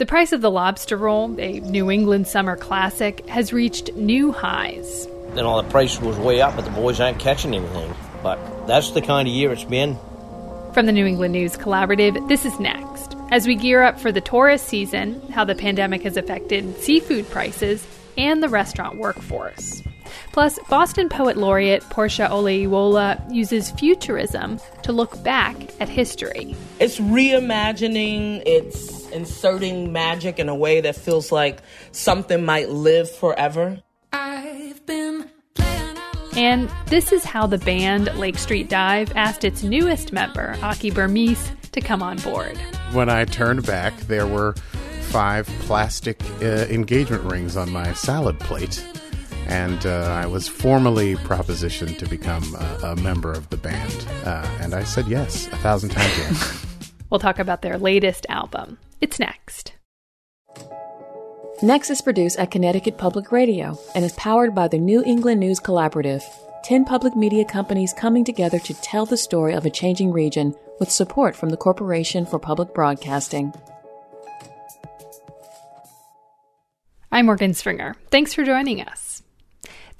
The price of the lobster roll, a New England summer classic, has reached new highs. You know, the price was way up, but the boys aren't catching anything. But that's the kind of year it's been. From the New England News Collaborative, this is next. As we gear up for the tourist season, how the pandemic has affected seafood prices and the restaurant workforce. Plus, Boston Poet Laureate Porsha Olayiwola uses futurism to look back at history. It's reimagining, it's inserting magic in a way that feels like something might live forever. I've been and this is how the band Lake Street Dive asked its newest member, Akie Bermiss, to come on board. When I turned back, there were five plastic uh, engagement rings on my salad plate and uh, I was formally propositioned to become a, a member of the band. Uh, and I said yes, a thousand times yes. we'll talk about their latest album. It's next. Next is produced at Connecticut Public Radio and is powered by the New England News Collaborative, 10 public media companies coming together to tell the story of a changing region with support from the Corporation for Public Broadcasting. I'm Morgan Springer. Thanks for joining us.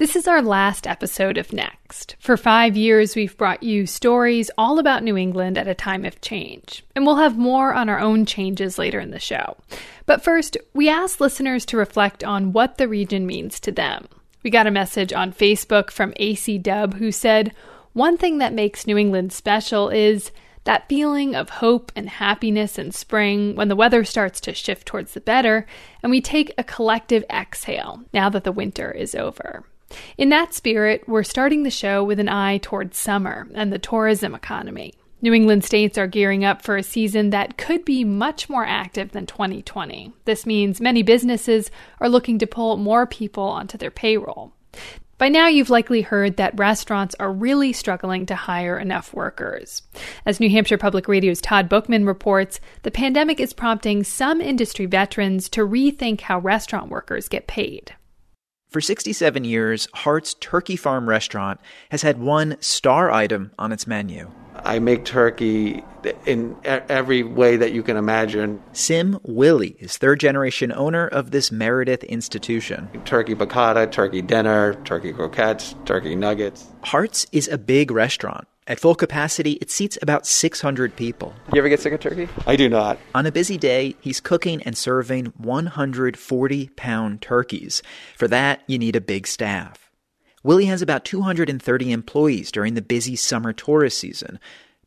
This is our last episode of Next. For five years, we've brought you stories all about New England at a time of change, and we'll have more on our own changes later in the show. But first, we asked listeners to reflect on what the region means to them. We got a message on Facebook from AC Dub who said, One thing that makes New England special is that feeling of hope and happiness in spring when the weather starts to shift towards the better, and we take a collective exhale now that the winter is over. In that spirit, we're starting the show with an eye towards summer and the tourism economy. New England states are gearing up for a season that could be much more active than 2020. This means many businesses are looking to pull more people onto their payroll. By now, you've likely heard that restaurants are really struggling to hire enough workers. As New Hampshire Public Radio's Todd Bookman reports, the pandemic is prompting some industry veterans to rethink how restaurant workers get paid. For 67 years, Hart's Turkey Farm restaurant has had one star item on its menu. I make turkey in every way that you can imagine. Sim Willie is third generation owner of this Meredith institution. Turkey piccata, turkey dinner, turkey croquettes, turkey nuggets. Hart's is a big restaurant. At full capacity, it seats about 600 people. You ever get sick of turkey? I do not. On a busy day, he's cooking and serving 140 pound turkeys. For that, you need a big staff. Willie has about 230 employees during the busy summer tourist season.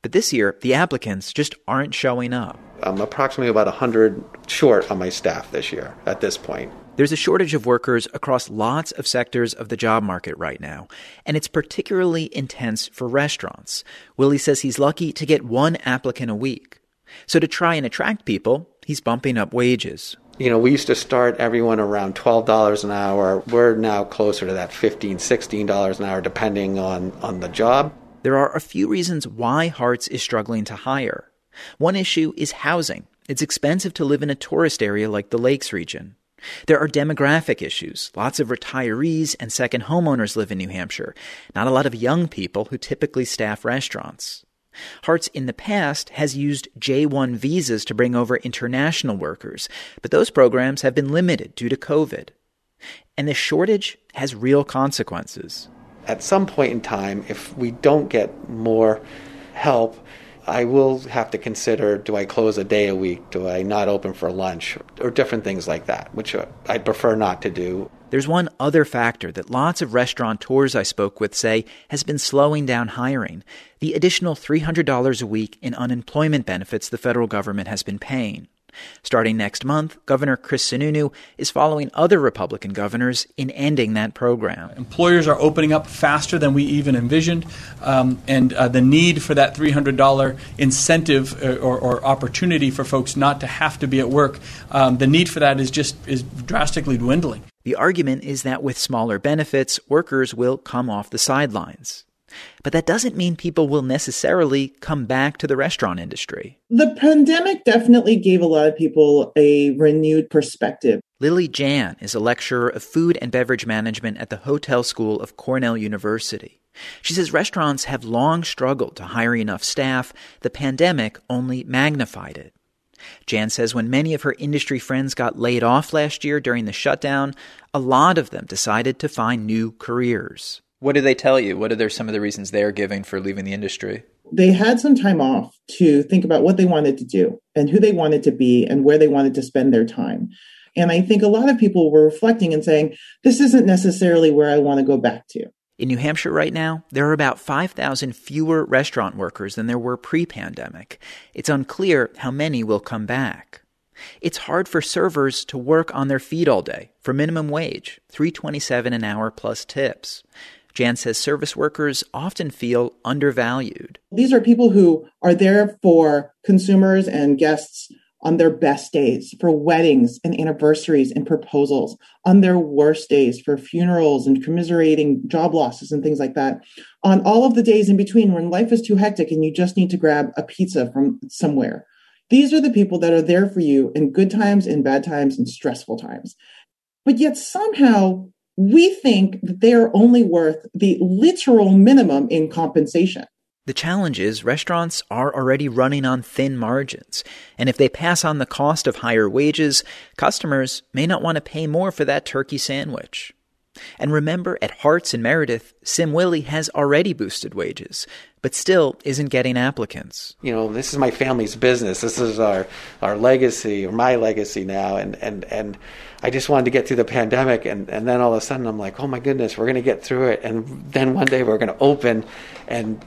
But this year, the applicants just aren't showing up. I'm approximately about 100 short on my staff this year at this point. There's a shortage of workers across lots of sectors of the job market right now, and it's particularly intense for restaurants. Willie says he's lucky to get one applicant a week. So to try and attract people, he's bumping up wages. You know, we used to start everyone around $12 an hour. We're now closer to that $15, $16 an hour, depending on, on the job. There are a few reasons why Hart's is struggling to hire. One issue is housing. It's expensive to live in a tourist area like the Lakes region. There are demographic issues. Lots of retirees and second homeowners live in New Hampshire. Not a lot of young people who typically staff restaurants. Hart's in the past has used J1 visas to bring over international workers, but those programs have been limited due to COVID. And the shortage has real consequences. At some point in time, if we don't get more help, I will have to consider do I close a day a week? Do I not open for lunch? Or different things like that, which I'd prefer not to do. There's one other factor that lots of restaurateurs I spoke with say has been slowing down hiring the additional $300 a week in unemployment benefits the federal government has been paying. Starting next month, Governor Chris Sununu is following other Republican governors in ending that program. Employers are opening up faster than we even envisioned, um, and uh, the need for that $300 incentive uh, or, or, opportunity for folks not to have to be at work, um, the need for that is just is drastically dwindling. The argument is that with smaller benefits, workers will come off the sidelines. But that doesn't mean people will necessarily come back to the restaurant industry. The pandemic definitely gave a lot of people a renewed perspective. Lily Jan is a lecturer of food and beverage management at the Hotel School of Cornell University. She says restaurants have long struggled to hire enough staff. The pandemic only magnified it. Jan says when many of her industry friends got laid off last year during the shutdown, a lot of them decided to find new careers. What did they tell you? What are there some of the reasons they're giving for leaving the industry? They had some time off to think about what they wanted to do and who they wanted to be and where they wanted to spend their time. And I think a lot of people were reflecting and saying, this isn't necessarily where I want to go back to. In New Hampshire right now, there are about 5,000 fewer restaurant workers than there were pre pandemic. It's unclear how many will come back. It's hard for servers to work on their feet all day for minimum wage, 327 an hour plus tips. Jan says service workers often feel undervalued. These are people who are there for consumers and guests on their best days for weddings and anniversaries and proposals, on their worst days for funerals and commiserating job losses and things like that, on all of the days in between when life is too hectic and you just need to grab a pizza from somewhere. These are the people that are there for you in good times, in bad times, in stressful times. But yet somehow we think that they are only worth the literal minimum in compensation. The challenge is restaurants are already running on thin margins, and if they pass on the cost of higher wages, customers may not want to pay more for that turkey sandwich. And remember, at Hart's and Meredith, Sim Willie has already boosted wages, but still isn't getting applicants. You know, this is my family's business. This is our, our legacy, or my legacy now. And, and, and I just wanted to get through the pandemic. And, and then all of a sudden, I'm like, oh my goodness, we're going to get through it. And then one day we're going to open, and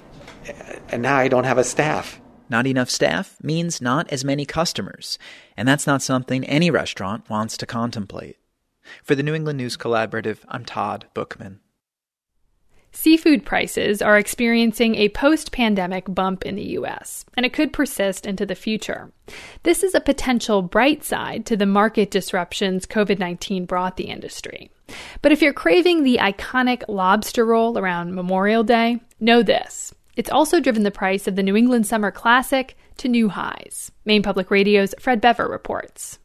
and now I don't have a staff. Not enough staff means not as many customers, and that's not something any restaurant wants to contemplate. For the New England News Collaborative, I'm Todd Bookman. Seafood prices are experiencing a post pandemic bump in the U.S., and it could persist into the future. This is a potential bright side to the market disruptions COVID 19 brought the industry. But if you're craving the iconic lobster roll around Memorial Day, know this it's also driven the price of the New England Summer Classic to new highs. Maine Public Radio's Fred Bever reports.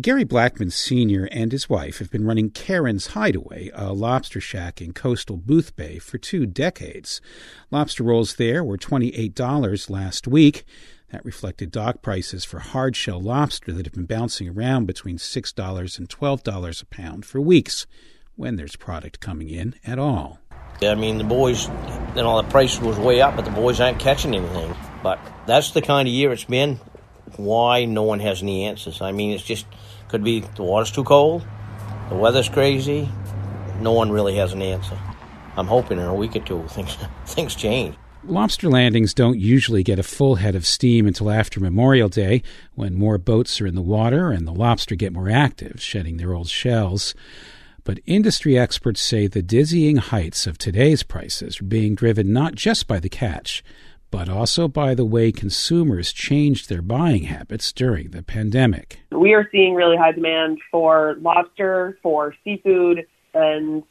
Gary Blackman Sr. and his wife have been running Karen's Hideaway, a lobster shack in coastal Boothbay, for two decades. Lobster rolls there were $28 last week. That reflected dock prices for hard shell lobster that have been bouncing around between $6 and $12 a pound for weeks, when there's product coming in at all. I mean, the boys, you know, the price was way up, but the boys aren't catching anything. But that's the kind of year it's been. Why no one has any answers? I mean, it's just could be the water's too cold, the weather's crazy. No one really has an answer. I'm hoping in a week or two things things change. Lobster landings don't usually get a full head of steam until after Memorial Day, when more boats are in the water and the lobster get more active, shedding their old shells. But industry experts say the dizzying heights of today's prices are being driven not just by the catch, but also by the way consumers changed their buying habits during the pandemic. We are seeing really high demand for lobster, for seafood, and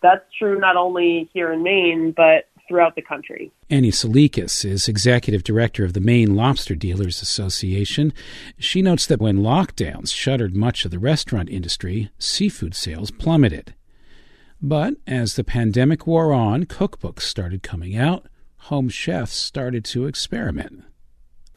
that's true not only here in Maine, but throughout the country. Annie Tselikis is executive director of the Maine Lobster Dealers Association. She notes that when lockdowns shuttered much of the restaurant industry, seafood sales plummeted. But as the pandemic wore on, cookbooks started coming out, home chefs started to experiment.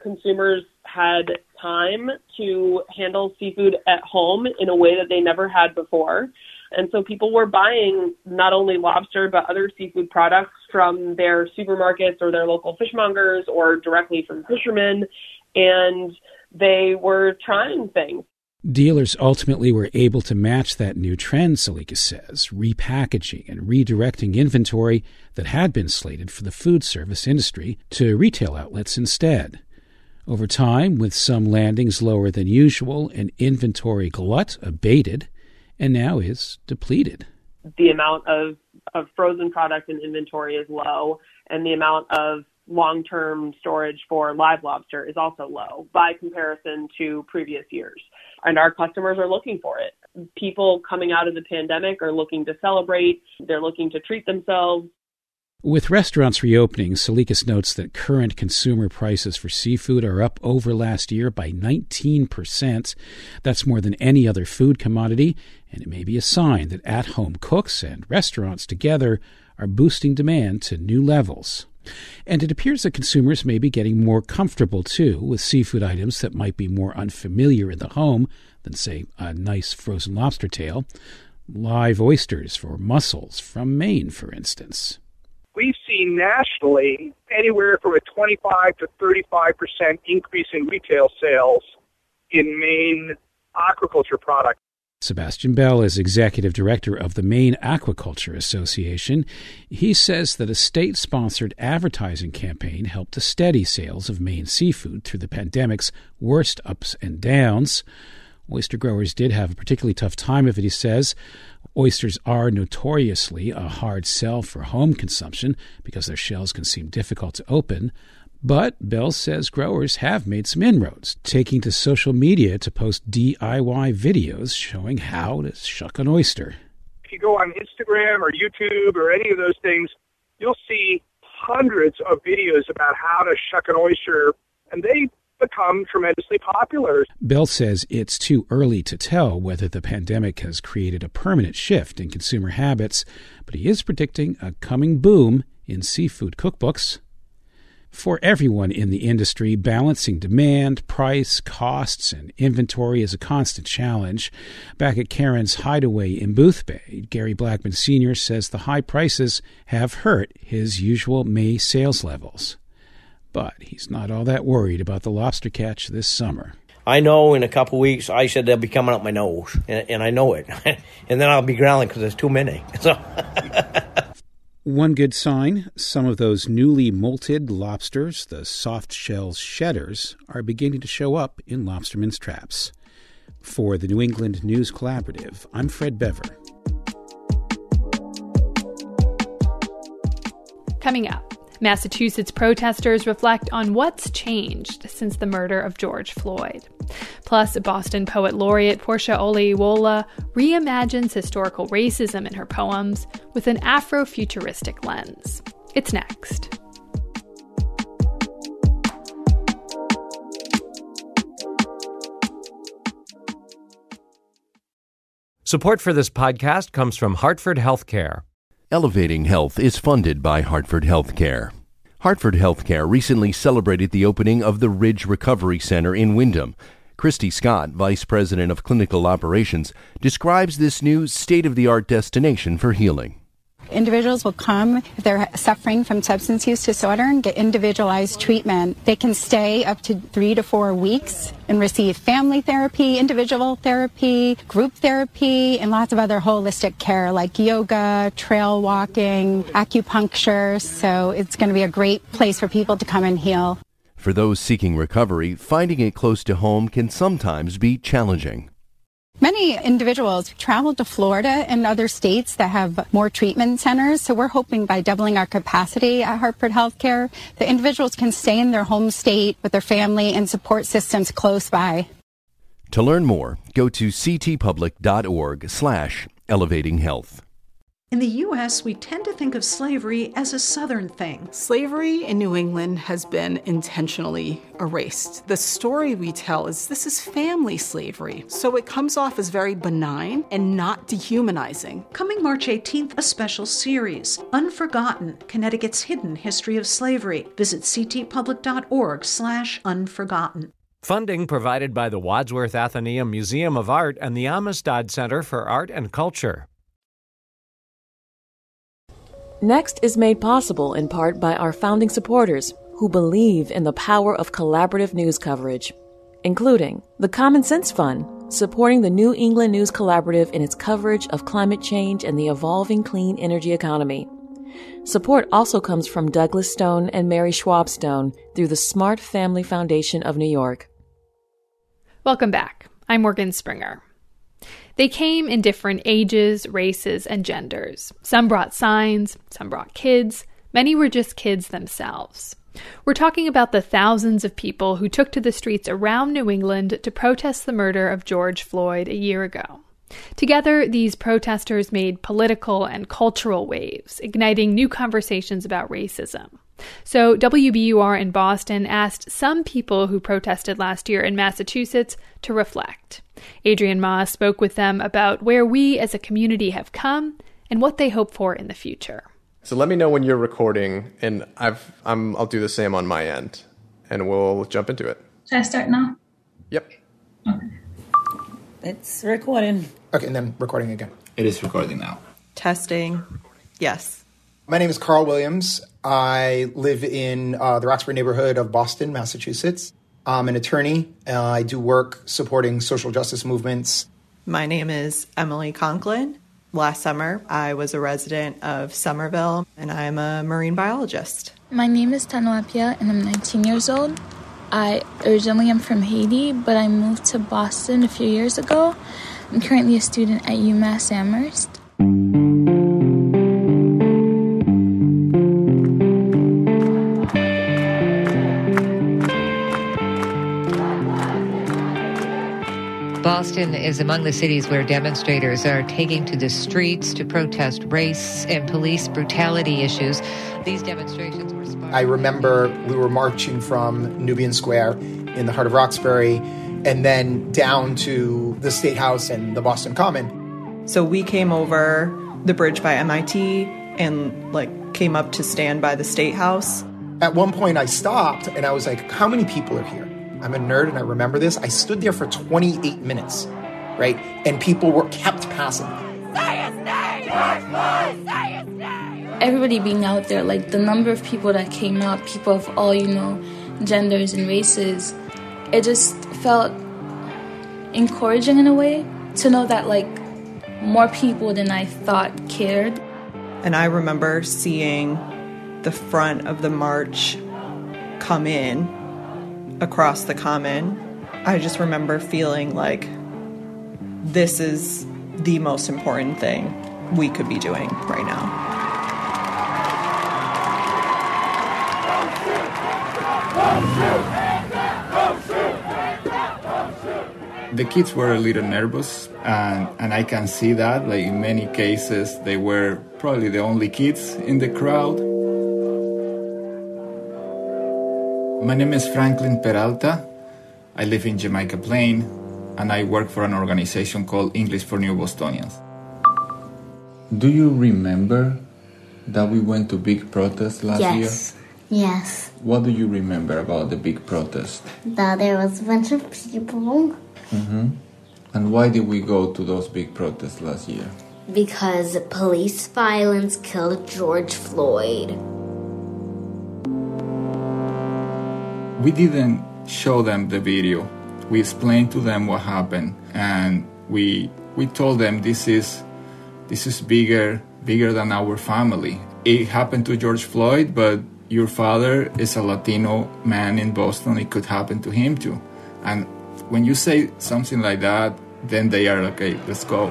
Consumers had time to handle seafood at home in a way that they never had before. And so people were buying not only lobster, but other seafood products from their supermarkets or their local fishmongers or directly from fishermen. And they were trying things. Dealers ultimately were able to match that new trend, Salika says, repackaging and redirecting inventory that had been slated for the food service industry to retail outlets instead. Over time, with some landings lower than usual and inventory glut abated, and now is depleted. The amount of, of frozen product in inventory is low, and the amount of long term storage for live lobster is also low by comparison to previous years. And our customers are looking for it. People coming out of the pandemic are looking to celebrate, they're looking to treat themselves. With restaurants reopening, Tselikis notes that current consumer prices for seafood are up over last year by 19%. That's more than any other food commodity, and it may be a sign that at home cooks and restaurants together are boosting demand to new levels. And it appears that consumers may be getting more comfortable, too, with seafood items that might be more unfamiliar in the home than, say, a nice frozen lobster tail. Live oysters or mussels from Maine, for instance. We've seen nationally anywhere from a 25 to 35 percent increase in retail sales in Maine aquaculture products. Sebastian Bell is executive director of the Maine Aquaculture Association. He says that a state sponsored advertising campaign helped to steady sales of Maine seafood through the pandemic's worst ups and downs. Oyster growers did have a particularly tough time of it, he says. Oysters are notoriously a hard sell for home consumption because their shells can seem difficult to open. But Bell says growers have made some inroads, taking to social media to post DIY videos showing how to shuck an oyster. If you go on Instagram or YouTube or any of those things, you'll see hundreds of videos about how to shuck an oyster, and they become tremendously popular. Bell says it's too early to tell whether the pandemic has created a permanent shift in consumer habits, but he is predicting a coming boom in seafood cookbooks. For everyone in the industry, balancing demand, price, costs, and inventory is a constant challenge. Back at Karen's Hideaway in Boothbay, Gary Blackman Sr. says the high prices have hurt his usual May sales levels. But he's not all that worried about the lobster catch this summer. I know in a couple weeks, I said they'll be coming up my nose, and, and I know it. and then I'll be growling because there's too many. So One good sign some of those newly molted lobsters, the soft shell shedders, are beginning to show up in lobstermen's traps. For the New England News Collaborative, I'm Fred Bever. Coming up. Massachusetts protesters reflect on what's changed since the murder of George Floyd. Plus, Boston poet laureate Porsha Olayiwola reimagines historical racism in her poems with an Afrofuturistic lens. It's next. Support for this podcast comes from Hartford Healthcare. Elevating Health is funded by Hartford Healthcare. Hartford Healthcare recently celebrated the opening of the Ridge Recovery Center in Windham. Christy Scott, Vice President of Clinical Operations, describes this new state of the art destination for healing. Individuals will come if they're suffering from substance use disorder and get individualized treatment. They can stay up to three to four weeks and receive family therapy, individual therapy, group therapy, and lots of other holistic care like yoga, trail walking, acupuncture. So it's going to be a great place for people to come and heal. For those seeking recovery, finding it close to home can sometimes be challenging. Many individuals travel to Florida and other states that have more treatment centers. So we're hoping by doubling our capacity at Hartford Healthcare, the individuals can stay in their home state with their family and support systems close by. To learn more, go to ctpublic.org slash elevating health. In the U.S., we tend to think of slavery as a Southern thing. Slavery in New England has been intentionally erased. The story we tell is this is family slavery, so it comes off as very benign and not dehumanizing. Coming March 18th, a special series, Unforgotten, Connecticut's Hidden History of Slavery. Visit ctpublic.org slash unforgotten. Funding provided by the Wadsworth Atheneum Museum of Art and the Amistad Center for Art and Culture. Next is made possible in part by our founding supporters who believe in the power of collaborative news coverage, including the Common Sense Fund, supporting the New England News Collaborative in its coverage of climate change and the evolving clean energy economy. Support also comes from Douglas Stone and Mary Schwab Stone through the Smart Family Foundation of New York. Welcome back. I'm Morgan Springer. They came in different ages, races, and genders. Some brought signs, some brought kids, many were just kids themselves. We're talking about the thousands of people who took to the streets around New England to protest the murder of George Floyd a year ago. Together, these protesters made political and cultural waves, igniting new conversations about racism. So, WBUR in Boston asked some people who protested last year in Massachusetts to reflect. Adrian Ma spoke with them about where we as a community have come and what they hope for in the future. So let me know when you're recording, and I've I'm I'll do the same on my end, and we'll jump into it. Should I start now? Yep. Okay. It's recording. Okay, and then recording again. It is recording now. Testing. Yes. My name is Carl Williams. I live in uh, the Roxbury neighborhood of Boston, Massachusetts. I'm an attorney. Uh, I do work supporting social justice movements. My name is Emily Conklin. Last summer, I was a resident of Somerville, and I'm a marine biologist. My name is Tanuapia, and I'm 19 years old. I originally am from Haiti, but I moved to Boston a few years ago. I'm currently a student at UMass Amherst. Boston is among the cities where demonstrators are taking to the streets to protest race and police brutality issues. These demonstrations were sparked. I remember we were marching from Nubian Square in the heart of Roxbury and then down to the State House and the Boston Common. So we came over the bridge by MIT and like came up to stand by the State House. At one point, I stopped and I was like, How many people are here? I'm a nerd and I remember this. I stood there for 28 minutes, right? And people were kept passing. Say his name, march, say his name. Everybody being out there, like the number of people that came out, people of all, you know, genders and races, it just felt encouraging in a way to know that, like, more people than I thought cared. And I remember seeing the front of the march come in across the common. I just remember feeling like this is the most important thing we could be doing right now. The kids were a little nervous, and, and I can see that. Like in many cases, they were probably the only kids in the crowd. My name is Franklin Peralta. I live in Jamaica Plain, and I work for an organization called English for New Bostonians. Do you remember that we went to big protest last yes. year? Yes. What do you remember about the big protest? That there was a bunch of people. Mm-hmm. And why did we go to those big protests last year? Because police violence killed George Floyd. We didn't show them the video. We explained to them what happened, and we we told them this is this is bigger bigger than our family. It happened to George Floyd, but your father is a Latino man in Boston. It could happen to him too. And when you say something like that, then they are okay. Let's go.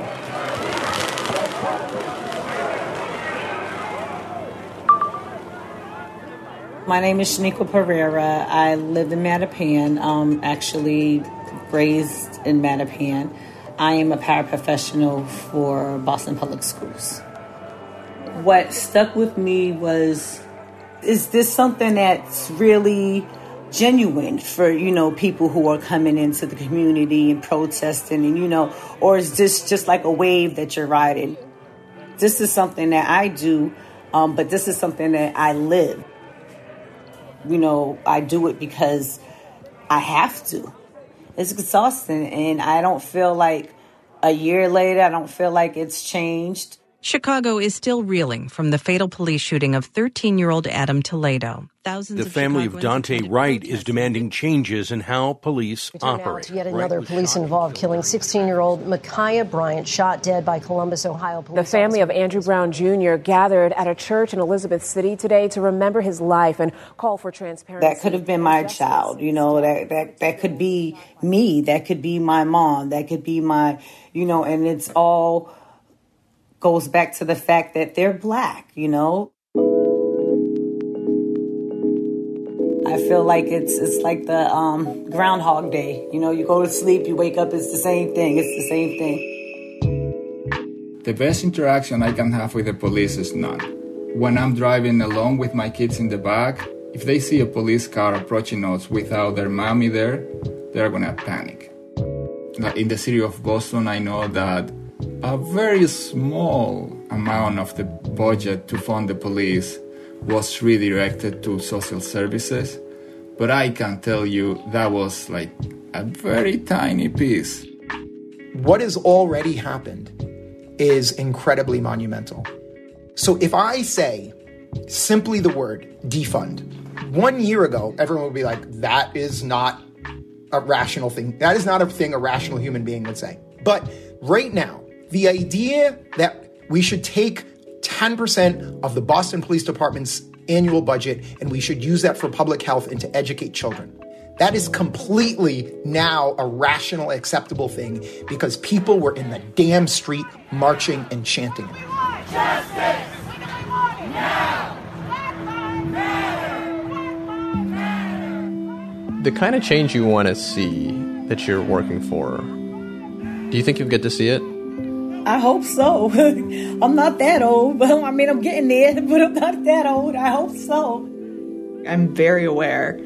My name is Shaniqua Pereira. I live in Mattapan, um, actually raised in Mattapan. I am a paraprofessional for Boston Public Schools. What stuck with me was is this something that's really genuine for you know people who are coming into the community and protesting and you know or is this just like a wave that you're riding this is something that i do um, but this is something that i live you know i do it because i have to. It's exhausting and i don't feel like a year later i don't feel like it's changed Chicago is still reeling from the fatal police shooting of 13 year old Adam Toledo. Thousands the of family of Daunte Wright is demanding changes in how police operate. Yet another police involved killing 16 year old Ma'Khia Bryant, shot dead by Columbus, Ohio police. The family of Andrew Brown Jr. gathered at a church in Elizabeth City today to remember his life and call for transparency. that could have been my child you know that that that could be me that could be my mom that could be my you know and it's all goes back to the fact that they're black you know I feel like it's it's like the um, Groundhog Day. You know, you go to sleep, you wake up, it's the same thing. It's the same thing. The best interaction I can have with the police is none. When I'm driving along with my kids in the back, if they see a police car approaching us without their mommy there, they're gonna panic. In the city of Boston, I know that a very small amount of the budget to fund the police was redirected to social services. But I can tell you that was like a very tiny piece. What has already happened is incredibly monumental. So if I say simply the word defund, one year ago, everyone would be like, that is not a rational thing. That is not a thing a rational human being would say. But right now, the idea that we should take 10% of the Boston Police Department's annual budget and we should use that for public health and to educate children. That is completely now a rational, acceptable thing because people were in the damn street marching and chanting. Justice! Now! The kind of change you want to see that you're working for, do you think you'll get to see it? I hope so. I'm not that old, but I mean, I'm getting there, but I'm not that old. I hope so. I'm very aware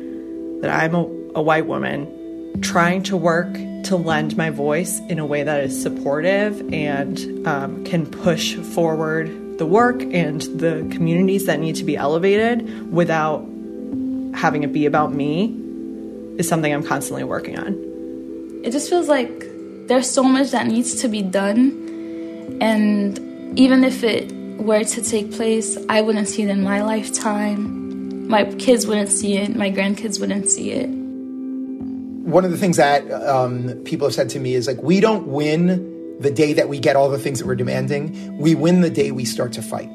that I'm a, a white woman trying to work to lend my voice in a way that is supportive and um, can push forward the work and the communities that need to be elevated without having it be about me is something I'm constantly working on. It just feels like there's so much that needs to be done and even if it were to take place, I wouldn't see it in my lifetime. My kids wouldn't see it. My grandkids wouldn't see it. One of the things that um, people have said to me is like, we don't win the day that we get all the things that we're demanding. We win the day we start to fight.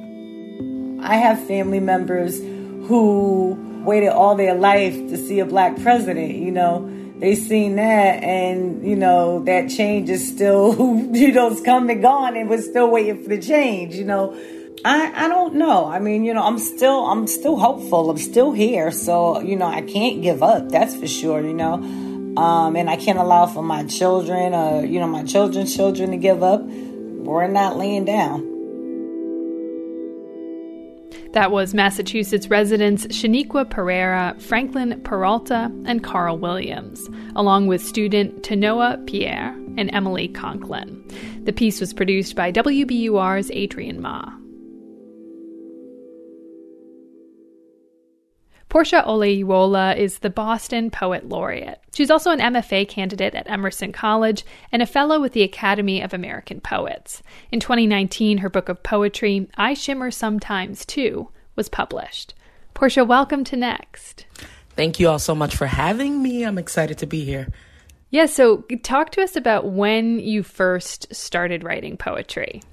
I have family members who waited all their life to see a black president, you know they seen that and you know that change is still you know it's come and gone and we're still waiting for the change you know. I, I don't know. I mean you know i'm still i'm still hopeful. I'm still here. So you know i can't give up that's for sure you know. Um, and i can't allow for my children or you know my children's children to give up. We're not laying down that was Massachusetts residents Shaniqua Pereira, Franklin Peralta, and Carl Williams, along with student Tanoa Pierre and Emily Conklin. The piece was produced by WBUR's Adrian Ma. Porsha Olayiwola is the Boston Poet Laureate. She's also an MFA candidate at Emerson College and a fellow with the Academy of American Poets. In 2019, her book of poetry, I Shimmer Sometimes Too, was published. Porsha, welcome to Next. Thank you all so much for having me. I'm excited to be here. Yeah, so talk to us about when you first started writing poetry.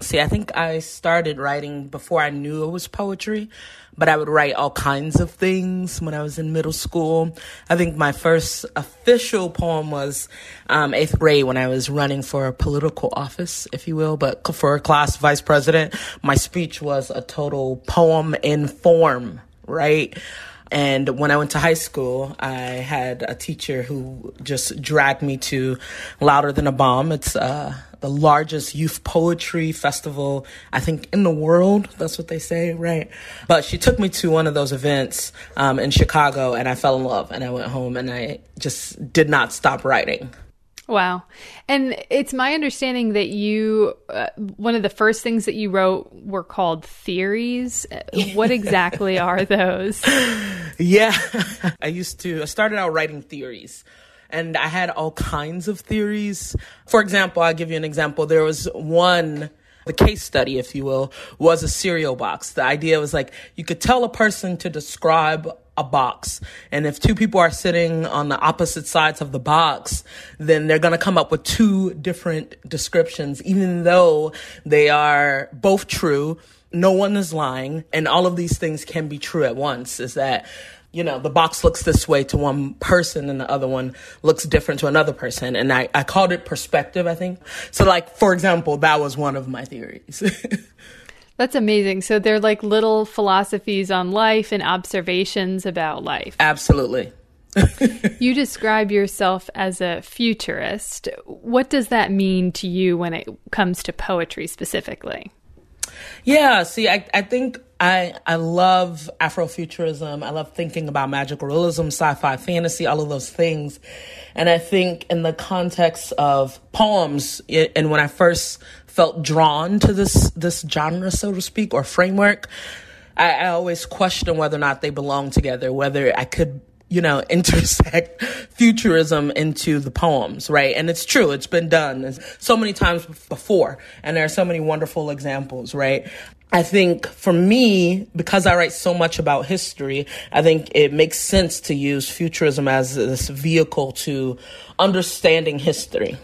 See, I think I started writing before I knew it was poetry but I would write all kinds of things when I was in middle school. I think my first official poem was um, eighth grade when I was running for a political office, if you will, but for a class vice president. My speech was a total poem in form, right? And when I went to high school, I had a teacher who just dragged me to Louder Than a Bomb. It's uh, the largest youth poetry festival, I think, in the world. That's what they say, right? But she took me to one of those events um, in Chicago, and I fell in love. And I went home, and I just did not stop writing. Wow. And it's my understanding that you, uh, one of the first things that you wrote were called theories. What exactly are those? Yeah. I used to, I started out writing theories and I had all kinds of theories. For example, I'll give you an example. There was one the case study, if you will, was a cereal box. The idea was like you could tell a person to describe a box. And if two people are sitting on the opposite sides of the box, then they're going to come up with two different descriptions, even though they are both true. No one is lying. And all of these things can be true at once. Is that you know, the box looks this way to one person and the other one looks different to another person. And I, I called it perspective, I think. So, like, for example, that was one of my theories. That's amazing. So they're like little philosophies on life and observations about life. Absolutely. you describe yourself as a futurist. What does that mean to you when it comes to poetry specifically? Yeah, see, I, I think I I love Afrofuturism. I love thinking about magical realism, sci-fi, fantasy, all of those things. And I think in the context of poems, it, and when I first felt drawn to this this genre, so to speak, or framework, I, I always question whether or not they belong together, whether I could you know, intersect futurism into the poems, right? And it's true, it's been done so many times before, and there are so many wonderful examples, right? I think for me, because I write so much about history, I think it makes sense to use futurism as this vehicle to understanding history.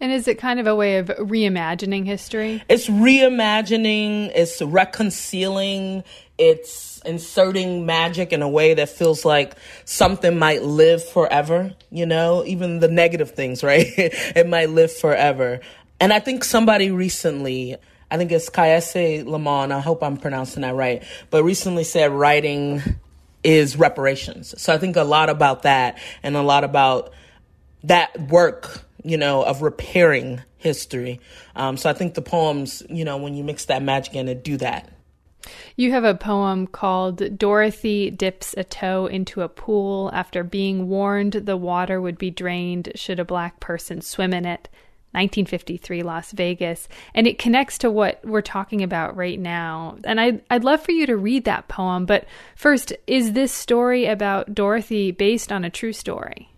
And is it kind of a way of reimagining history? It's reimagining, it's reconciling, it's inserting magic in a way that feels like something might live forever, you know, even the negative things, right? it might live forever. And I think somebody recently, I think it's Kiese Laymon, I hope I'm pronouncing that right, but recently said writing is reparations. So I think a lot about that and a lot about that work you know, of repairing history. Um, so I think the poems, you know, when you mix that magic in it, do that. You have a poem called Dorothy Dips a Toe into a Pool After Being Warned the Water Would Be Drained Should a Black Person Swim in It. 1953 Las Vegas. And it connects to what we're talking about right now. And I, I'd love for you to read that poem. But first, is this story about Dorothy based on a true story?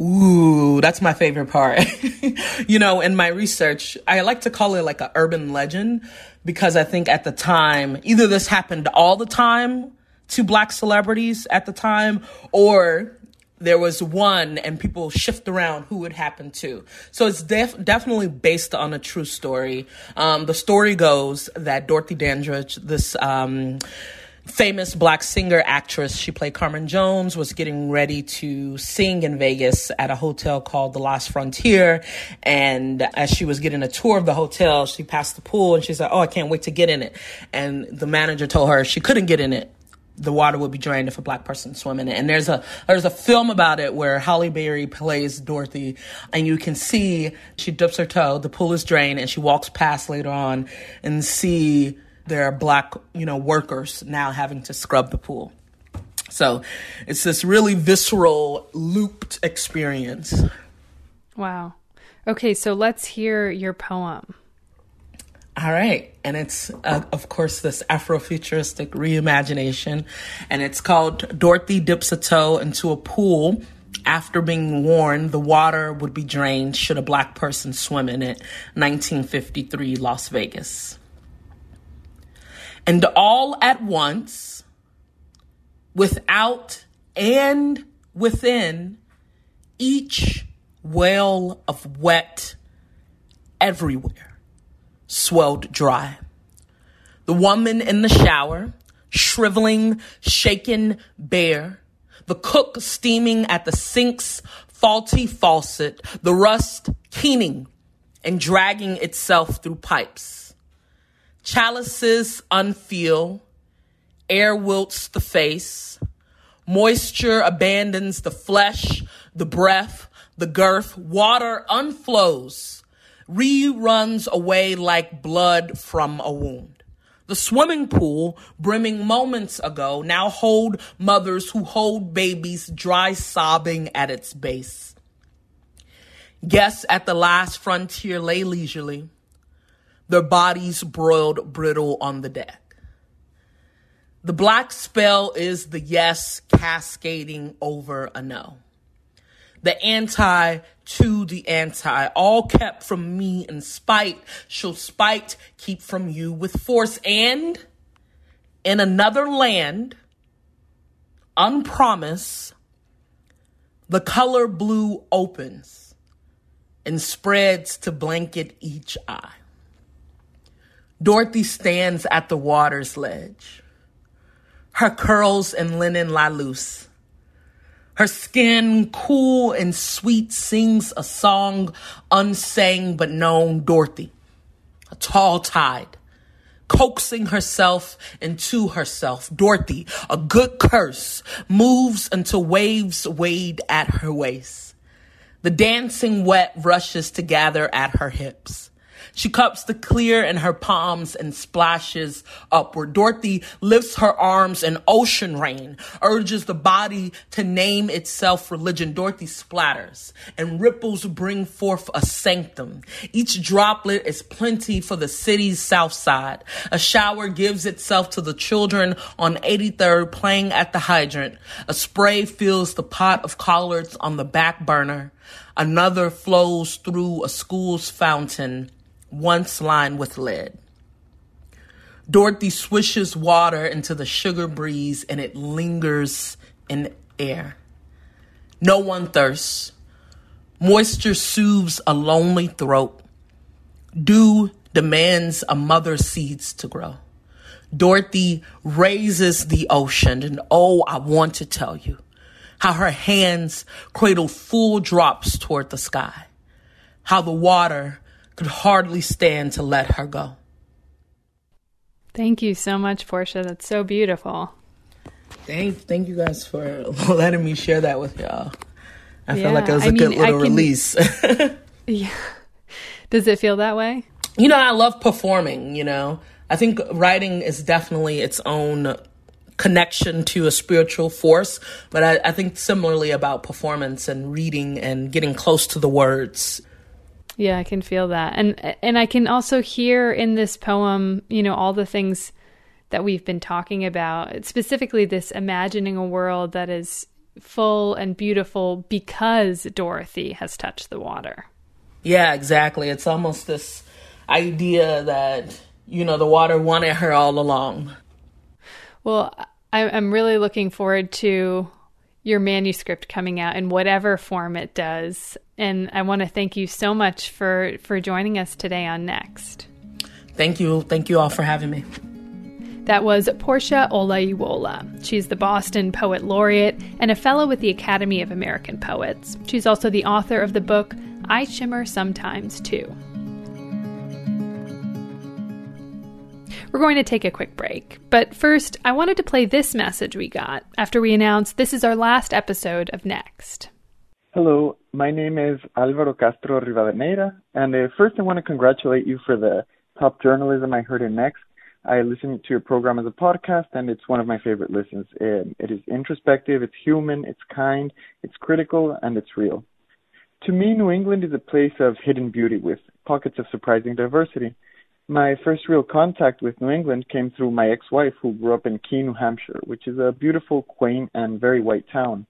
Ooh, that's my favorite part. you know, in my research, I like to call it like an urban legend because I think at the time, either this happened all the time to black celebrities at the time, or there was one and people shift around who it happened to. So it's def- definitely based on a true story. Um, the story goes that Dorothy Dandridge, this, um, famous black singer actress. She played Carmen Jones, was getting ready to sing in Vegas at a hotel called the Last Frontier. And as she was getting a tour of the hotel, she passed the pool and she said, Oh, I can't wait to get in it. And the manager told her she couldn't get in it. The water would be drained if a black person swam in it. And there's a there's a film about it where Halle Berry plays Dorothy, and you can see she dips her toe, the pool is drained, and she walks past later on and see there are black, you know, workers now having to scrub the pool. So it's this really visceral, looped experience. Wow. Okay, so let's hear your poem. All right. And it's, uh, of course, this Afrofuturistic reimagination. And it's called Dorothy Dips a Toe into a Pool after being warned the water would be drained should a black person swim in it. 1953, Las Vegas and all at once, without and within, each well of wet everywhere swelled dry. The woman in the shower, shriveling, shaken, bare. The cook steaming at the sink's faulty faucet, the rust keening and dragging itself through pipes Chalices unfeel, air wilts the face, moisture abandons the flesh, the breath, the girth, water unflows, reruns away like blood from a wound. The swimming pool, brimming moments ago, now hold mothers who hold babies dry sobbing at its base. Guests at the last frontier lay leisurely, their bodies broiled brittle on the deck. The black spell is the yes cascading over a no. The anti to the anti, all kept from me in spite, shall spite keep from you with force. And in another land, unpromised, the color blue opens and spreads to blanket each eye. Dorothy stands at the water's ledge. Her curls and linen lie loose. Her skin, cool and sweet, sings a song unsang but known Dorothy, a tall tide, coaxing herself into herself. Dorothy, a good curse, moves until waves wade at her waist. The dancing wet rushes to gather at her hips She cups the clear in her palms and splashes upward. Dorothy lifts her arms in ocean rain, urges the body to name itself religion. Dorothy splatters, and ripples bring forth a sanctum. Each droplet is plenty for the city's south side. A shower gives itself to the children on 83rd playing at the hydrant. A spray fills the pot of collards on the back burner. Another flows through a school's fountain once lined with lead. Dorothy swishes water into the sugar breeze and it lingers in air. No one thirsts. Moisture soothes a lonely throat. Dew demands a mother's seeds to grow. Dorothy raises the ocean, and oh, I want to tell you how her hands cradle full drops toward the sky, how the water could hardly stand to let her go. Thank you so much, Porsha. That's so beautiful. Thank, thank you guys for letting me share that with y'all. I Yeah, feel like it was a I mean, good I little can- release. Yeah. Does it feel that way? you know, I love performing, you know. I think writing is definitely its own connection to a spiritual force, but I, I think similarly about performance and reading and getting close to the words. Yeah, I can feel that. And and I can also hear in this poem, you know, all the things that we've been talking about, specifically this imagining a world that is full and beautiful because Dorothy has touched the water. Yeah, exactly. It's almost this idea that, you know, the water wanted her all along. Well, I, I'm really looking forward to your manuscript coming out in whatever form it does. And I want to thank you so much for for joining us today on Next. Thank you. Thank you all for having me. That was Porsha Olayiwola. She's the Boston Poet Laureate and a fellow with the Academy of American Poets. She's also the author of the book I Shimmer Sometimes Too. We're going to take a quick break, but first, I wanted to play this message we got after we announced this is our last episode of Next. Hello, my name is Alvaro Castro Rivadeneira, and uh, first I want to congratulate you for the top journalism I heard in Next. I listen to your program as a podcast, and it's one of my favorite listens. It, it is introspective, it's human, it's kind, it's critical, and it's real. To me, New England is a place of hidden beauty with pockets of surprising diversity. My first real contact with New England came through my ex-wife who grew up in Keene, New Hampshire, which is a beautiful, quaint, and very white town.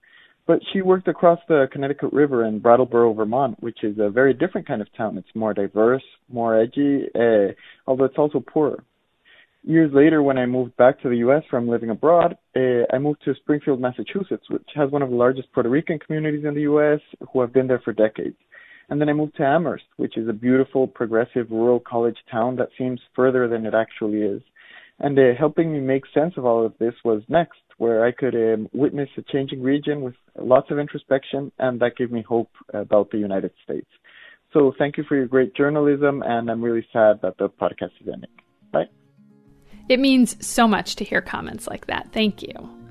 But she worked across the Connecticut River in Brattleboro, Vermont, which is a very different kind of town. It's more diverse, more edgy, uh, although it's also poorer. Years later, when I moved back to the U.S. from living abroad, uh, I moved to Springfield, Massachusetts, which has one of the largest Puerto Rican communities in the U.S. who have been there for decades. And then I moved to Amherst, which is a beautiful, progressive rural college town that seems further than it actually is. And uh, helping me make sense of all of this was next, where I could um, witness a changing region with lots of introspection, and that gave me hope about the United States. So thank you for your great journalism, and I'm really sad that the podcast is ending. Bye. It means so much to hear comments like that. Thank you.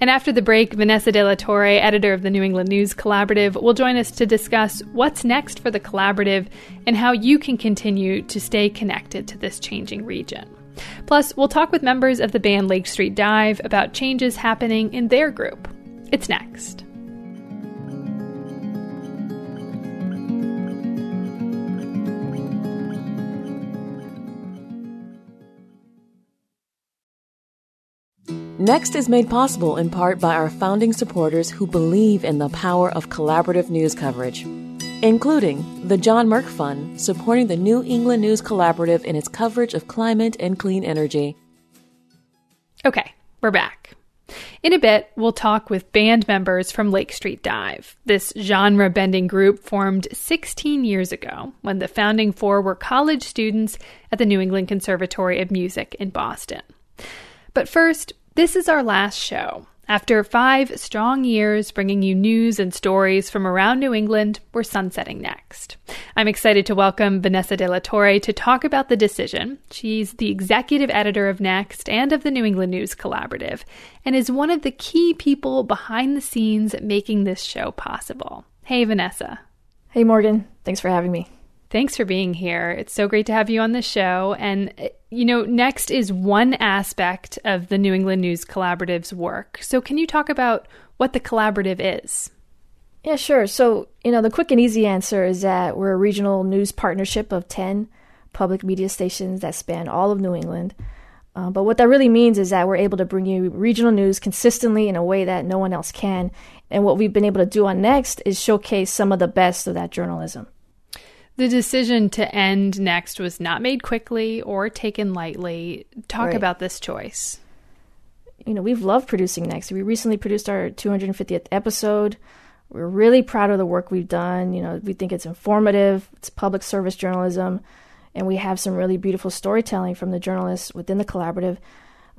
And after the break, Vanessa De La Torre, editor of the New England News Collaborative, will join us to discuss what's next for the collaborative and how you can continue to stay connected to this changing region. Plus, we'll talk with members of the band Lake Street Dive about changes happening in their group. It's next. Next is made possible in part by our founding supporters who believe in the power of collaborative news coverage, including the John Merck Fund, supporting the New England News Collaborative in its coverage of climate and clean energy. Okay, we're back. In a bit, we'll talk with band members from Lake Street Dive. This genre bending group formed 16 years ago when the founding four were college students at the New England Conservatory of Music in Boston. But first, this is our last show. After five strong years bringing you news and stories from around New England, we're sunsetting next. I'm excited to welcome Vanessa De La Torre to talk about the decision. She's the executive editor of Next and of the New England News Collaborative, and is one of the key people behind the scenes making this show possible. Hey, Vanessa. Hey, Morgan. Thanks for having me. Thanks for being here. It's so great to have you on the show. And, you know, next is one aspect of the New England News Collaborative's work. So, can you talk about what the collaborative is? Yeah, sure. So, you know, the quick and easy answer is that we're a regional news partnership of 10 public media stations that span all of New England. Uh, but what that really means is that we're able to bring you regional news consistently in a way that no one else can. And what we've been able to do on Next is showcase some of the best of that journalism. The decision to end Next was not made quickly or taken lightly. Talk right. about this choice. You know, we've loved producing Next. We recently produced our 250th episode. We're really proud of the work we've done. You know, we think it's informative, it's public service journalism, and we have some really beautiful storytelling from the journalists within the collaborative.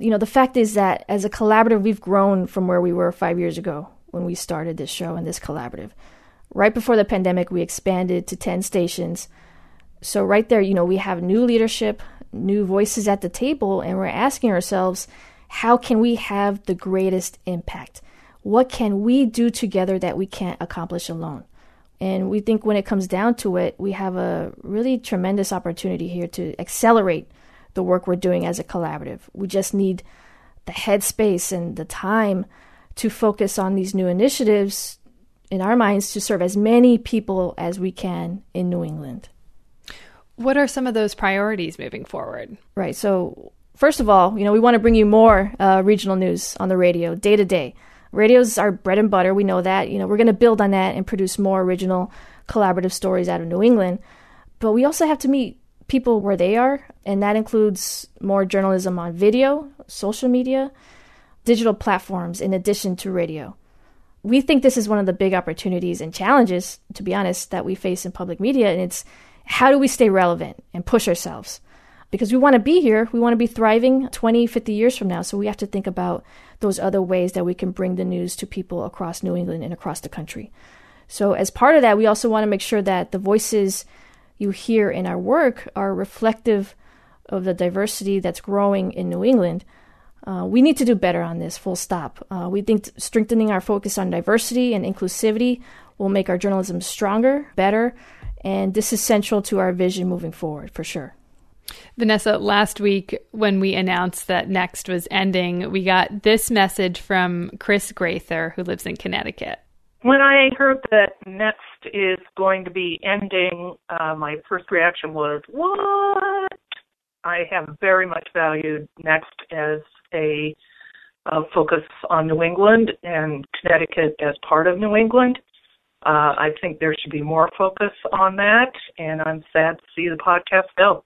You know, the fact is that as a collaborative, we've grown from where we were five years ago when we started this show and this collaborative right before the pandemic, we expanded to 10 stations. So, right there, you know, we have new leadership, new voices at the table, and we're asking ourselves, how can we have the greatest impact? What can we do together that we can't accomplish alone? And we think when it comes down to it, we have a really tremendous opportunity here to accelerate the work we're doing as a collaborative. We just need the headspace and the time to focus on these new initiatives in our minds to serve as many people as we can in New England. What are some of those priorities moving forward? Right. So, first of all, you know, we want to bring you more uh, regional news on the radio day to day. Radio's our bread and butter. We know that. You know, we're going to build on that and produce more original collaborative stories out of New England. But we also have to meet people where they are, and that includes more journalism on video, social media, digital platforms, in addition to radio we think this is one of the big opportunities and challenges, to be honest, that we face in public media. And it's how do we stay relevant and push ourselves? Because we want to be here, we want to be thriving 20, 50 years from now. So we have to think about those other ways that we can bring the news to people across New England and across the country. So, as part of that, we also want to make sure that the voices you hear in our work are reflective of the diversity that's growing in New England. Uh, we need to do better on this, full stop. Uh, we think strengthening our focus on diversity and inclusivity will make our journalism stronger, better, and this is central to our vision moving forward for sure. Vanessa, last week when we announced that Next was ending, we got this message from Chris Grather, who lives in Connecticut. When I heard that Next is going to be ending, uh, my first reaction was, What? I have very much valued Next as a uh, focus on New England and Connecticut as part of New England. Uh, I think there should be more focus on that, and I'm sad to see the podcast go.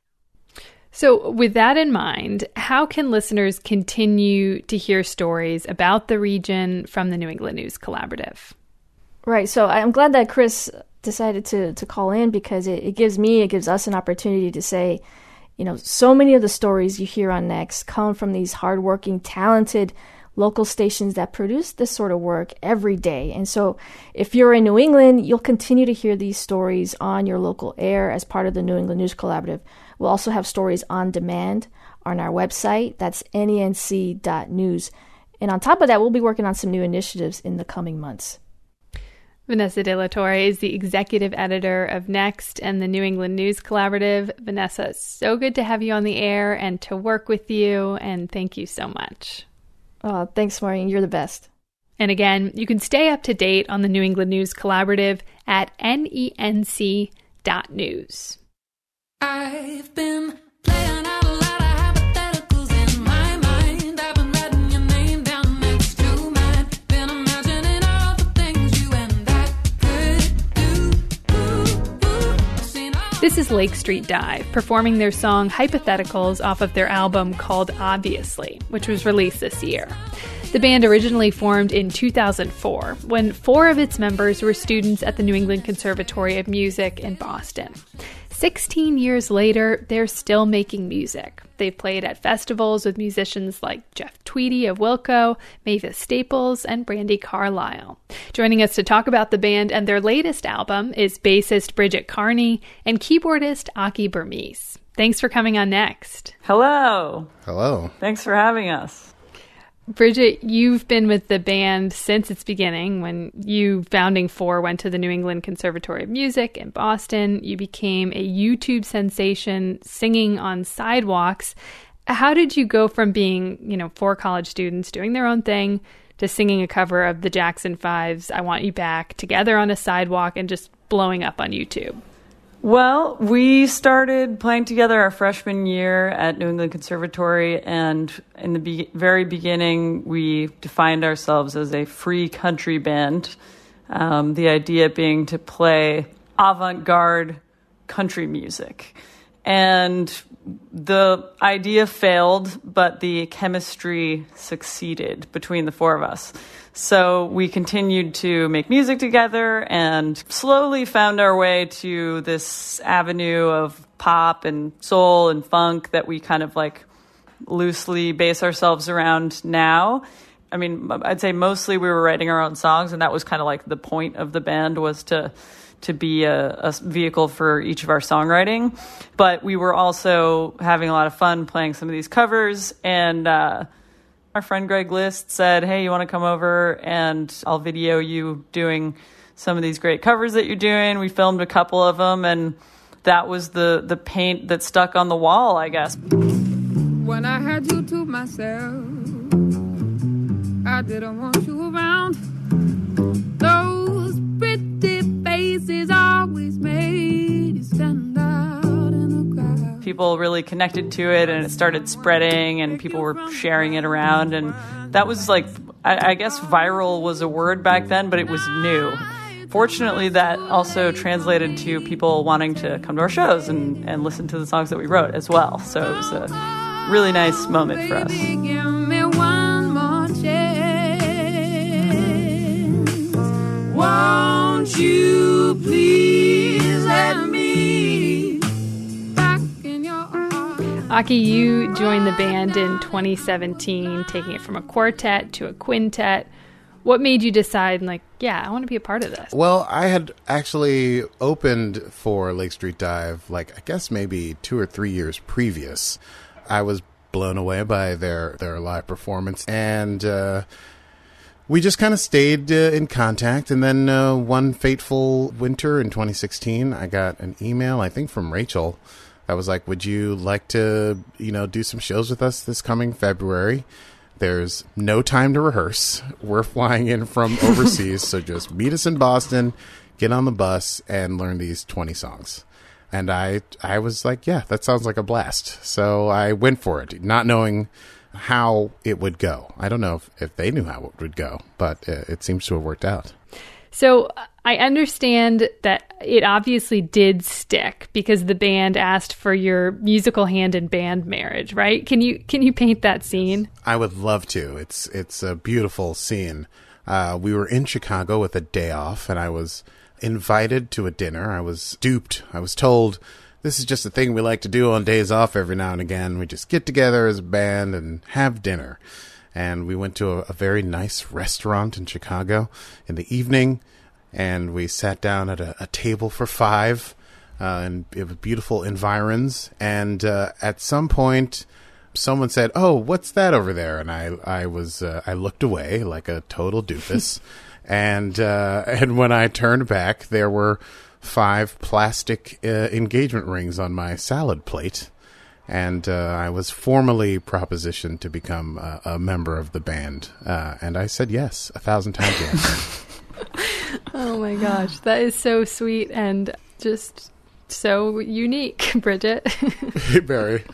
So, with that in mind, how can listeners continue to hear stories about the region from the New England News Collaborative? Right. So, I'm glad that Chris decided to, to call in because it, it gives me, it gives us an opportunity to say, you know, so many of the stories you hear on Next come from these hardworking, talented local stations that produce this sort of work every day. And so, if you're in New England, you'll continue to hear these stories on your local air as part of the New England News Collaborative. We'll also have stories on demand on our website. That's nenc.news. And on top of that, we'll be working on some new initiatives in the coming months. Vanessa De La Torre is the executive editor of Next and the New England News Collaborative. Vanessa, so good to have you on the air and to work with you, and thank you so much. Oh, thanks, Maureen. You're the best. And again, you can stay up to date on the New England News Collaborative at nenc.news. I've been playing out This is Lake Street Dive performing their song Hypotheticals off of their album called Obviously, which was released this year. The band originally formed in 2004 when four of its members were students at the New England Conservatory of Music in Boston. 16 years later, they're still making music. They've played at festivals with musicians like Jeff Tweedy of Wilco, Mavis Staples, and Brandi Carlile. Joining us to talk about the band and their latest album is bassist Bridget Kearney and keyboardist Akie Bermiss. Thanks for coming on next. Hello. Hello. Thanks for having us. Bridget, you've been with the band since its beginning. When you, founding four, went to the New England Conservatory of Music in Boston, you became a YouTube sensation singing on sidewalks. How did you go from being, you know, four college students doing their own thing to singing a cover of the Jackson Fives, I Want You Back, together on a sidewalk and just blowing up on YouTube? Well, we started playing together our freshman year at New England Conservatory, and in the be- very beginning, we defined ourselves as a free country band. Um, the idea being to play avant garde country music. And the idea failed, but the chemistry succeeded between the four of us. So we continued to make music together and slowly found our way to this avenue of pop and soul and funk that we kind of like loosely base ourselves around now. I mean, I'd say mostly we were writing our own songs, and that was kind of like the point of the band was to to be a, a, vehicle for each of our songwriting. But we were also having a lot of fun playing some of these covers, and uh, our friend Greg List said, Hey, you want to come over and I'll video you doing some of these great covers that you're doing? We filmed a couple of them, and that was the, the paint that stuck on the wall, I guess. When I had you to myself, I didn't want you people really connected to it and it started spreading and people were sharing it around. And that was like I, I guess viral was a word back then but it was new. Fortunately that also translated to people wanting to come to our shows and, and listen to the songs that we wrote as well. So it was a really nice moment for us Akie, you joined the band in 2017, taking it from a quartet to a quintet. What made you decide, like, yeah, I want to be a part of this? Well, I had actually opened for Lake Street Dive, like, I guess maybe two or three years previous. I was blown away by their, their live performance, and uh, we just kind of stayed uh, in contact. And then uh, one fateful winter in 2016, I got an email, I think from Rachel I was like, "Would you like to, you know, do some shows with us this coming February?" There's no time to rehearse. We're flying in from overseas, so just meet us in Boston, get on the bus, and learn these 20 songs. And I, I was like, "Yeah, that sounds like a blast." So I went for it, not knowing how it would go. I don't know if, if they knew how it would go, but it, it seems to have worked out. So I understand that it obviously did stick because the band asked for your musical hand in band marriage, right? Can you can you paint that scene? I would love to. It's it's a beautiful scene. Uh, we were in Chicago with a day off, and I was invited to a dinner. I was duped. I was told this is just a thing we like to do on days off every now and again. We just get together as a band and have dinner and we went to a, a very nice restaurant in Chicago in the evening, and we sat down at a, a table for five, uh, and it was beautiful environs. And uh, at some point, someone said, "Oh, what's that over there?" And I, I was, uh, I looked away like a total doofus, and uh, and when I turned back, there were five plastic uh, engagement rings on my salad plate and uh, I was formally propositioned to become a, a member of the band, uh, and I said yes a thousand times yes. Oh my gosh, that is so sweet and just so unique, Bridget. Barry.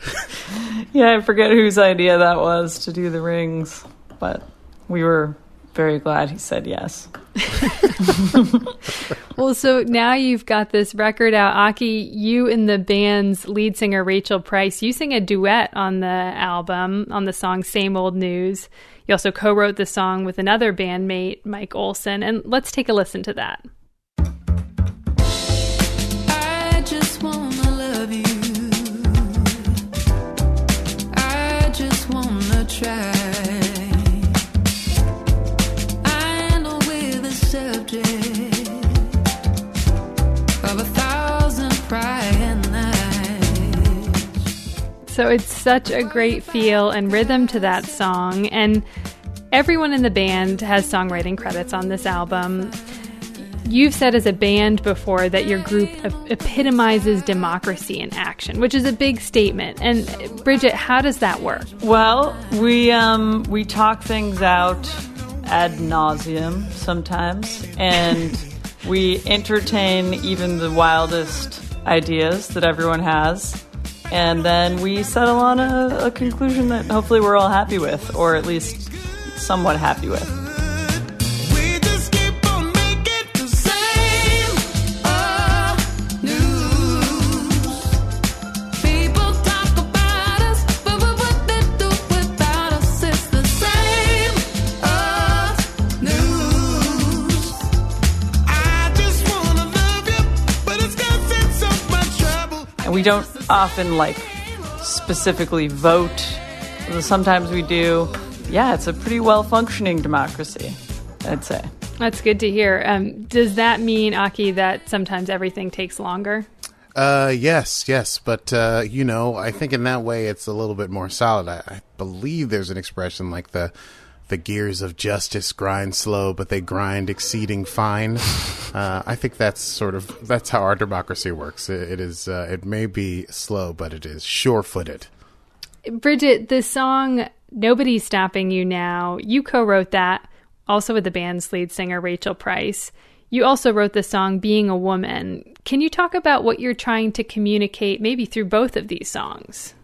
yeah, I forget whose idea that was to do the rings, but we were very glad he said yes. well, so now you've got this record out. Akie, you and the band's lead singer, Rachel Price, you sing a duet on the album on the song Same Old News. You also co wrote the song with another bandmate, Mike Olson. And let's take a listen to that. So it's such a great feel and rhythm to that song. And Everyone in the band has songwriting credits on this album. You've said as a band before that your group epitomizes democracy in action, which is a big statement. And Bridget, how does that work? Well, we um, we talk things out ad nauseum sometimes, and we entertain even the wildest ideas that everyone has. And then we settle on a, a conclusion that hopefully we're all happy with, or at least somewhat happy with. We don't often like specifically vote. Sometimes we do. Yeah, it's a pretty well functioning democracy, I'd say. That's good to hear. Um, does that mean, Akie, that sometimes everything takes longer? Uh, yes, yes, but uh, you know, I think in that way it's a little bit more solid. I, I believe there's an expression like the the gears of justice grind slow, but they grind exceeding fine. Uh, I think that's sort of that's how our democracy works. it, it is uh, it may be slow, but it is sure-footed. Bridget, the song "Nobody's Stopping You Now," you co-wrote that, also with the band's lead singer Rachel Price. You also wrote the song "Being a Woman." Can you talk about what you're trying to communicate, maybe through both of these songs?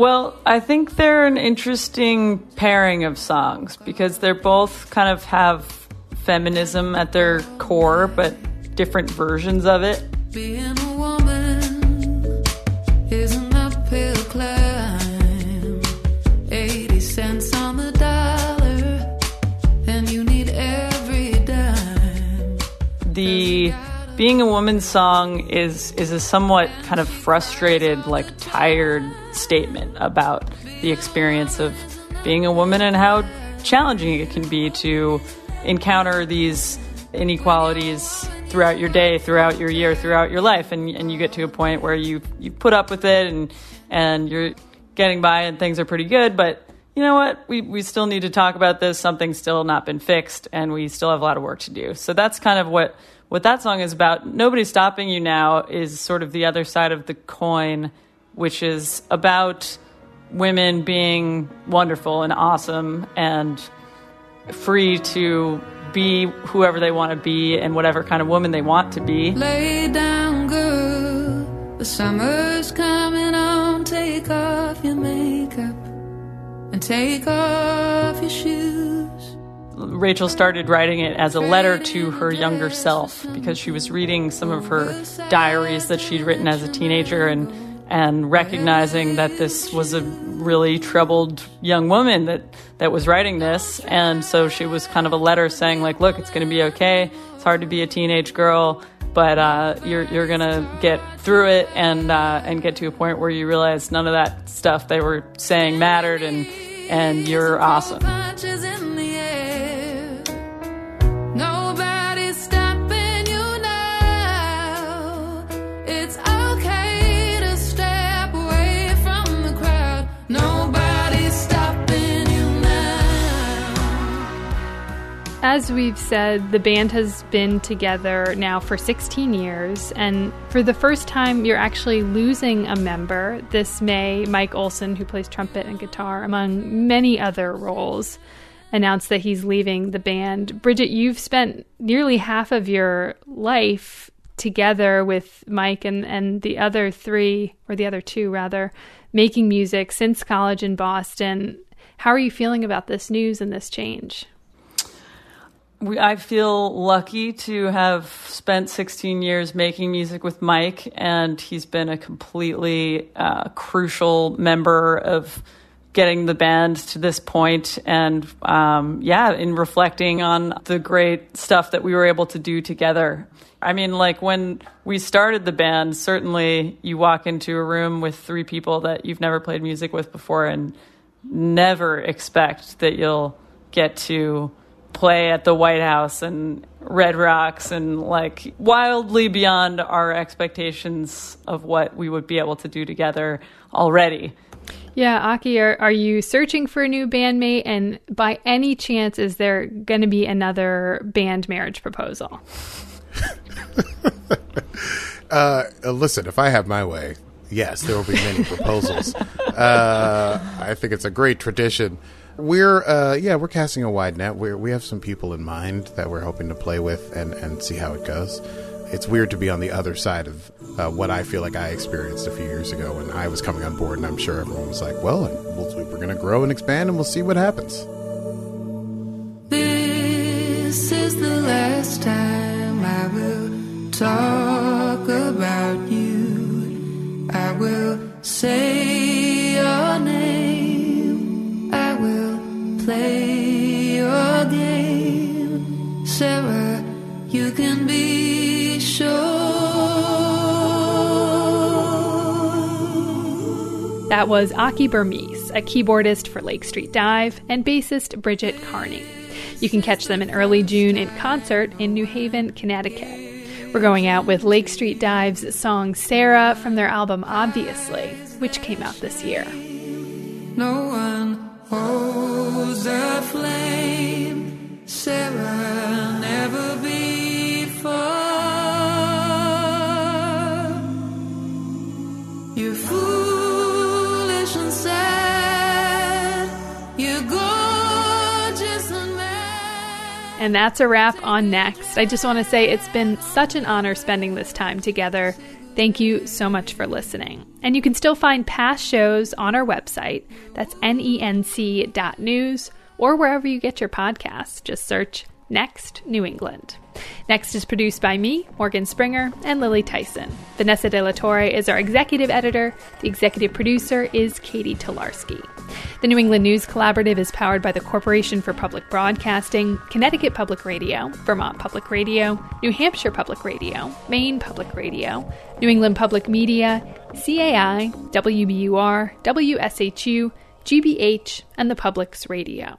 Well, I think they're an interesting pairing of songs because they're both kind of have feminism at their core, but different versions of it. Being a woman is an uphill climb. 80 cents on the dollar, and you need every dime. The being a woman song is is a somewhat kind of frustrated, like tired statement about the experience of being a woman and how challenging it can be to encounter these inequalities throughout your day, throughout your year, throughout your life, and and you get to a point where you you put up with it and and you're getting by and things are pretty good, but you know what? We we still need to talk about this. Something's still not been fixed, and we still have a lot of work to do. So that's kind of what what that song is about. Nobody's Stopping You Now is sort of the other side of the coin, which is about women being wonderful and awesome and free to be whoever they want to be and whatever kind of woman they want to be. Lay down, girl. The summer's coming on. Take off your makeup and take off your shoes. Rachel started writing it as a letter to her younger self because she was reading some of her diaries that she'd written as a teenager and and recognizing that this was a really troubled young woman that that was writing this and so she was kind of a letter saying like look it's going to be okay it's hard to be a teenage girl but uh, you're you're gonna get through it and uh, and get to a point where you realize none of that stuff they were saying mattered and and you're awesome. As we've said, the band has been together now for 16 years, and for the first time, you're actually losing a member. This May, Mike Olson, who plays trumpet and guitar, among many other roles, announced that he's leaving the band. Bridget, you've spent nearly half of your life together with Mike and, and the other three, or the other two rather, making music since college in Boston. How are you feeling about this news and this change? We, I feel lucky to have spent 16 years making music with Mike, and he's been a completely uh, crucial member of getting the band to this point and um, yeah in reflecting on the great stuff that we were able to do together. I mean like when we started the band certainly you walk into a room with three people that you've never played music with before and never expect that you'll get to play at the White House and Red Rocks and like wildly beyond our expectations of what we would be able to do together already. Yeah, Akie, are, are you searching for a new bandmate? And by any chance, is there going to be another band marriage proposal? uh, listen, if I have my way, yes, there will be many proposals. Uh, I think it's a great tradition. We're uh, yeah, we're casting a wide net. We we have some people in mind that we're hoping to play with and and see how it goes. It's weird to be on the other side of uh, what I feel like I experienced a few years ago when I was coming on board, and I'm sure everyone was like, "Well, we'll we're going to grow and expand, and we'll see what happens." This is the last time I will talk about you. I will say That was Akie Bermiss, a keyboardist for Lake Street Dive, and bassist Bridget Kearney. You can catch them in early June in concert in New Haven, Connecticut. We're going out with Lake Street Dive's song Sarah from their album Obviously, which came out this year. No one holds a flame, Sarah, never before. And that's a wrap on Next. I just want to say it's been such an honor spending this time together. Thank you so much for listening. And you can still find past shows on our website. That's nenc.news or wherever you get your podcasts. Just search Next New England. Next is produced by me, Morgan Springer, and Lily Tyson. Vanessa De La Torre is our executive editor. The executive producer is Katie Tolarski. The New England News Collaborative is powered by the Corporation for Public Broadcasting, Connecticut Public Radio, Vermont Public Radio, New Hampshire Public Radio, Maine Public Radio, New England Public Media, CAI, WBUR, WSHU, GBH, and the Public's Radio.